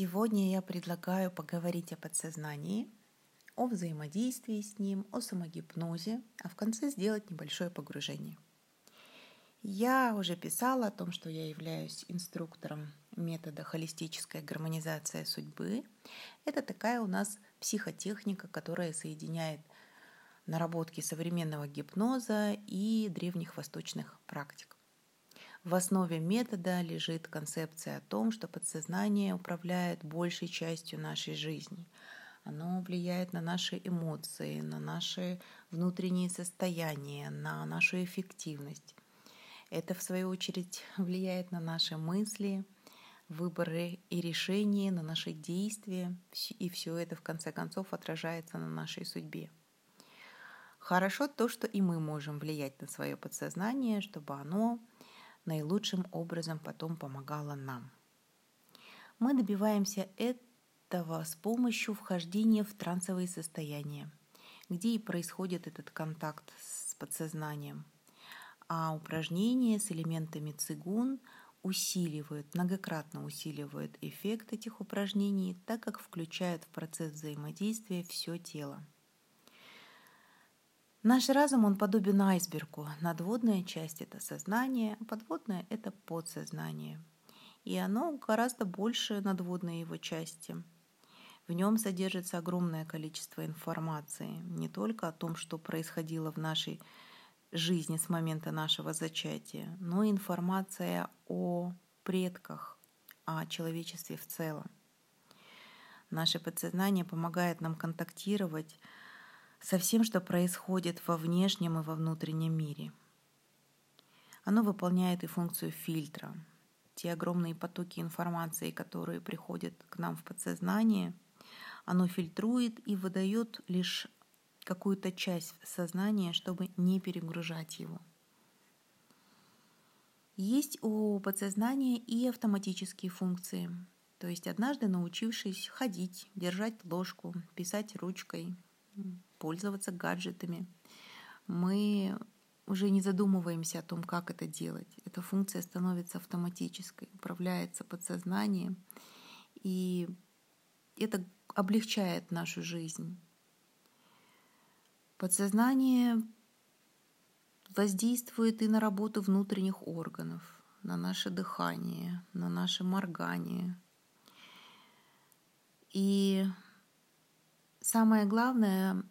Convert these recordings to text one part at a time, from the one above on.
Сегодня я предлагаю поговорить о подсознании, о взаимодействии с ним, о самогипнозе, а в конце сделать небольшое погружение. Я уже писала о том, что я являюсь инструктором метода холистическая гармонизация судьбы. Это такая у нас психотехника, которая соединяет наработки современного гипноза и древних восточных практик. В основе метода лежит концепция о том, что подсознание управляет большей частью нашей жизни. Оно влияет на наши эмоции, на наши внутренние состояния, на нашу эффективность. Это, в свою очередь, влияет на наши мысли, выборы и решения, на наши действия, и все это, в конце концов, отражается на нашей судьбе. Хорошо то, что и мы можем влиять на свое подсознание, чтобы оно наилучшим образом потом помогала нам. Мы добиваемся этого с помощью вхождения в трансовые состояния, где и происходит этот контакт с подсознанием. А упражнения с элементами цигун усиливают, многократно усиливают эффект этих упражнений, так как включают в процесс взаимодействия все тело. Наш разум, он подобен айсбергу. Надводная часть – это сознание, а подводная – это подсознание. И оно гораздо больше надводной его части. В нем содержится огромное количество информации не только о том, что происходило в нашей жизни с момента нашего зачатия, но и информация о предках, о человечестве в целом. Наше подсознание помогает нам контактировать со всем, что происходит во внешнем и во внутреннем мире. Оно выполняет и функцию фильтра. Те огромные потоки информации, которые приходят к нам в подсознание, оно фильтрует и выдает лишь какую-то часть сознания, чтобы не перегружать его. Есть у подсознания и автоматические функции. То есть однажды научившись ходить, держать ложку, писать ручкой, пользоваться гаджетами. Мы уже не задумываемся о том, как это делать. Эта функция становится автоматической, управляется подсознанием, и это облегчает нашу жизнь. Подсознание воздействует и на работу внутренних органов, на наше дыхание, на наше моргание. И самое главное,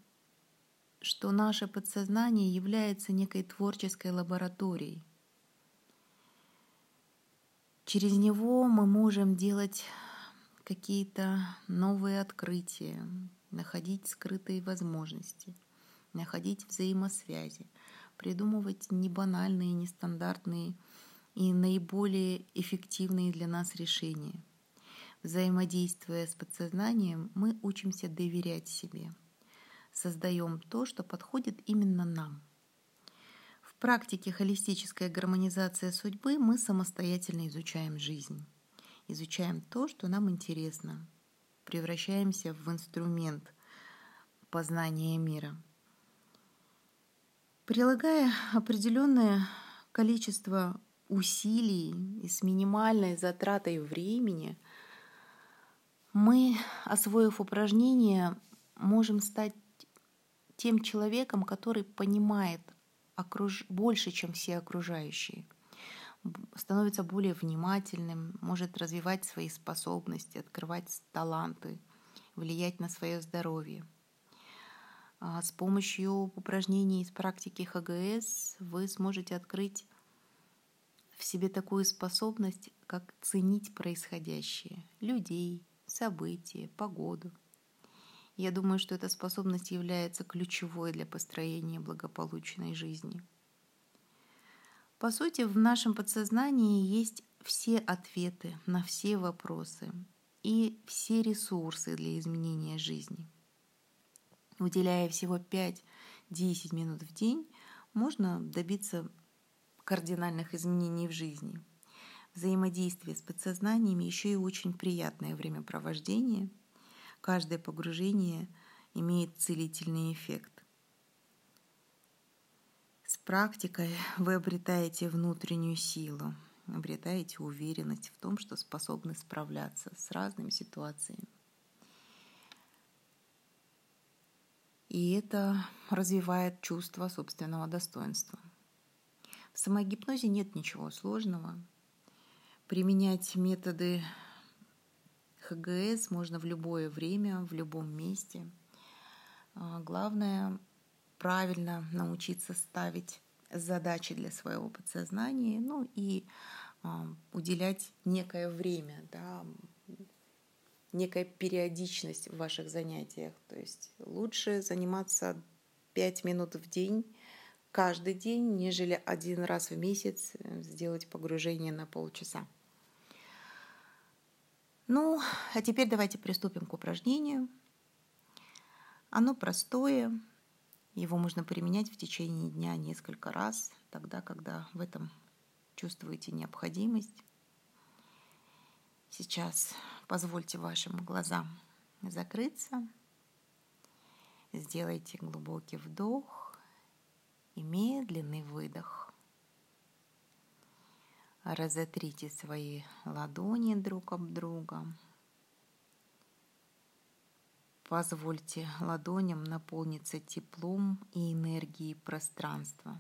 что наше подсознание является некой творческой лабораторией. Через него мы можем делать какие-то новые открытия, находить скрытые возможности, находить взаимосвязи, придумывать небанальные, нестандартные и наиболее эффективные для нас решения. Взаимодействуя с подсознанием, мы учимся доверять себе – создаем то, что подходит именно нам. В практике холистическая гармонизация судьбы мы самостоятельно изучаем жизнь, изучаем то, что нам интересно, превращаемся в инструмент познания мира. Прилагая определенное количество усилий и с минимальной затратой времени, мы, освоив упражнения, можем стать тем человеком, который понимает окруж... больше, чем все окружающие, становится более внимательным, может развивать свои способности, открывать таланты, влиять на свое здоровье. А с помощью упражнений из практики ХГС вы сможете открыть в себе такую способность, как ценить происходящее, людей, события, погоду – я думаю, что эта способность является ключевой для построения благополучной жизни. По сути, в нашем подсознании есть все ответы на все вопросы и все ресурсы для изменения жизни. Уделяя всего 5-10 минут в день, можно добиться кардинальных изменений в жизни. Взаимодействие с подсознанием еще и очень приятное времяпровождение – Каждое погружение имеет целительный эффект. С практикой вы обретаете внутреннюю силу, обретаете уверенность в том, что способны справляться с разными ситуациями. И это развивает чувство собственного достоинства. В самогипнозе нет ничего сложного. Применять методы ХГС можно в любое время, в любом месте. А, главное правильно научиться ставить задачи для своего подсознания, ну и а, уделять некое время, да, некая периодичность в ваших занятиях. То есть лучше заниматься 5 минут в день каждый день, нежели один раз в месяц сделать погружение на полчаса. Ну, а теперь давайте приступим к упражнению. Оно простое, его можно применять в течение дня несколько раз, тогда, когда в этом чувствуете необходимость. Сейчас позвольте вашим глазам закрыться. Сделайте глубокий вдох и медленный выдох. Разотрите свои ладони друг об друга. Позвольте ладоням наполниться теплом и энергией пространства.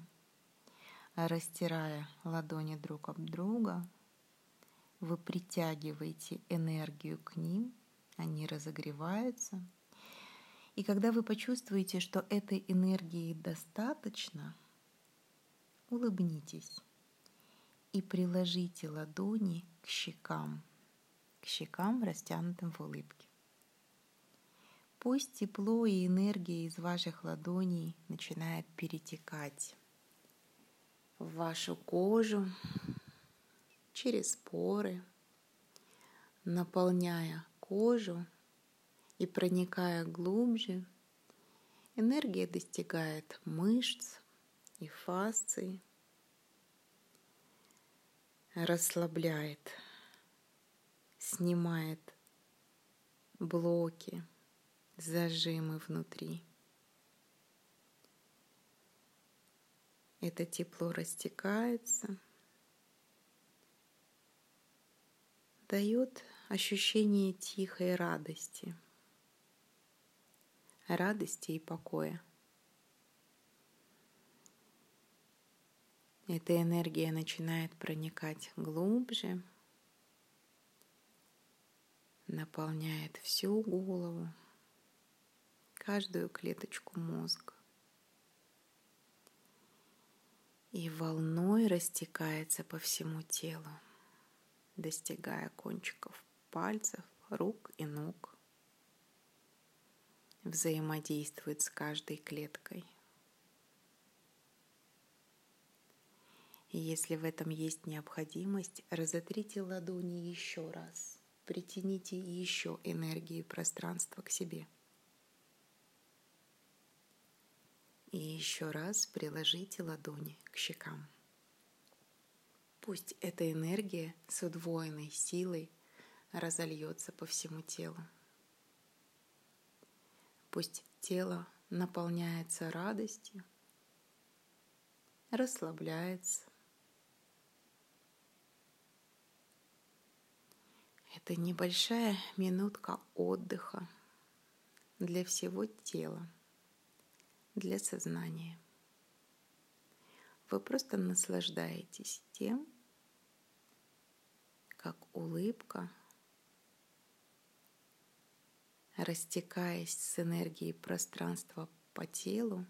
Растирая ладони друг об друга, вы притягиваете энергию к ним, они разогреваются. И когда вы почувствуете, что этой энергии достаточно, улыбнитесь и приложите ладони к щекам, к щекам, растянутым в улыбке. Пусть тепло и энергия из ваших ладоней начинает перетекать в вашу кожу через поры, наполняя кожу и проникая глубже. Энергия достигает мышц и фасций, расслабляет, снимает блоки, зажимы внутри. Это тепло растекается, дает ощущение тихой радости, радости и покоя. Эта энергия начинает проникать глубже, наполняет всю голову, каждую клеточку мозга. И волной растекается по всему телу, достигая кончиков пальцев, рук и ног. Взаимодействует с каждой клеткой. Если в этом есть необходимость, разотрите ладони еще раз. Притяните еще энергии пространства к себе – И еще раз приложите ладони к щекам. Пусть эта энергия с удвоенной силой разольется по всему телу. Пусть тело наполняется радостью, расслабляется. Это небольшая минутка отдыха для всего тела для сознания. Вы просто наслаждаетесь тем, как улыбка, растекаясь с энергией пространства по телу,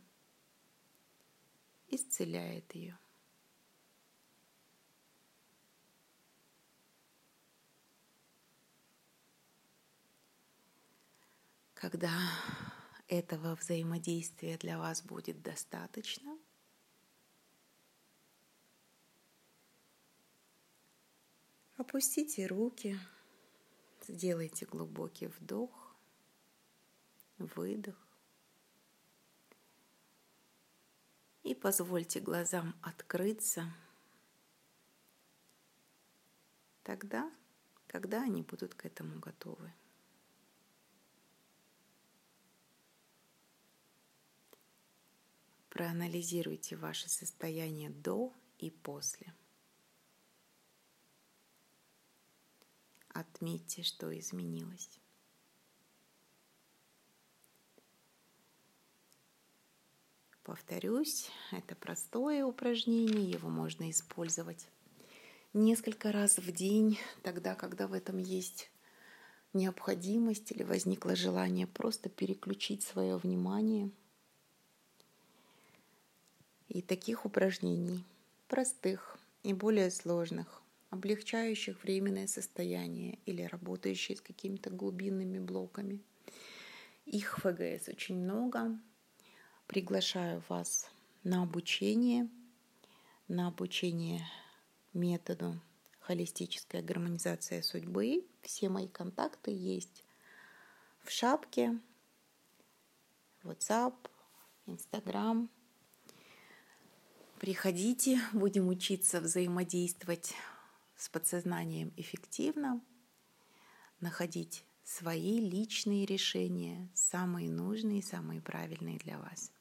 исцеляет ее. Когда этого взаимодействия для вас будет достаточно. Опустите руки, сделайте глубокий вдох, выдох. И позвольте глазам открыться тогда, когда они будут к этому готовы. Проанализируйте ваше состояние до и после. отметьте, что изменилось. Повторюсь, это простое упражнение, его можно использовать несколько раз в день, тогда, когда в этом есть необходимость или возникло желание просто переключить свое внимание. И таких упражнений, простых и более сложных, облегчающих временное состояние или работающие с какими-то глубинными блоками. Их ФГС очень много. Приглашаю вас на обучение, на обучение методу холистическая гармонизация судьбы. Все мои контакты есть в шапке, WhatsApp, Instagram. Приходите, будем учиться взаимодействовать с подсознанием эффективно, находить свои личные решения, самые нужные, самые правильные для вас.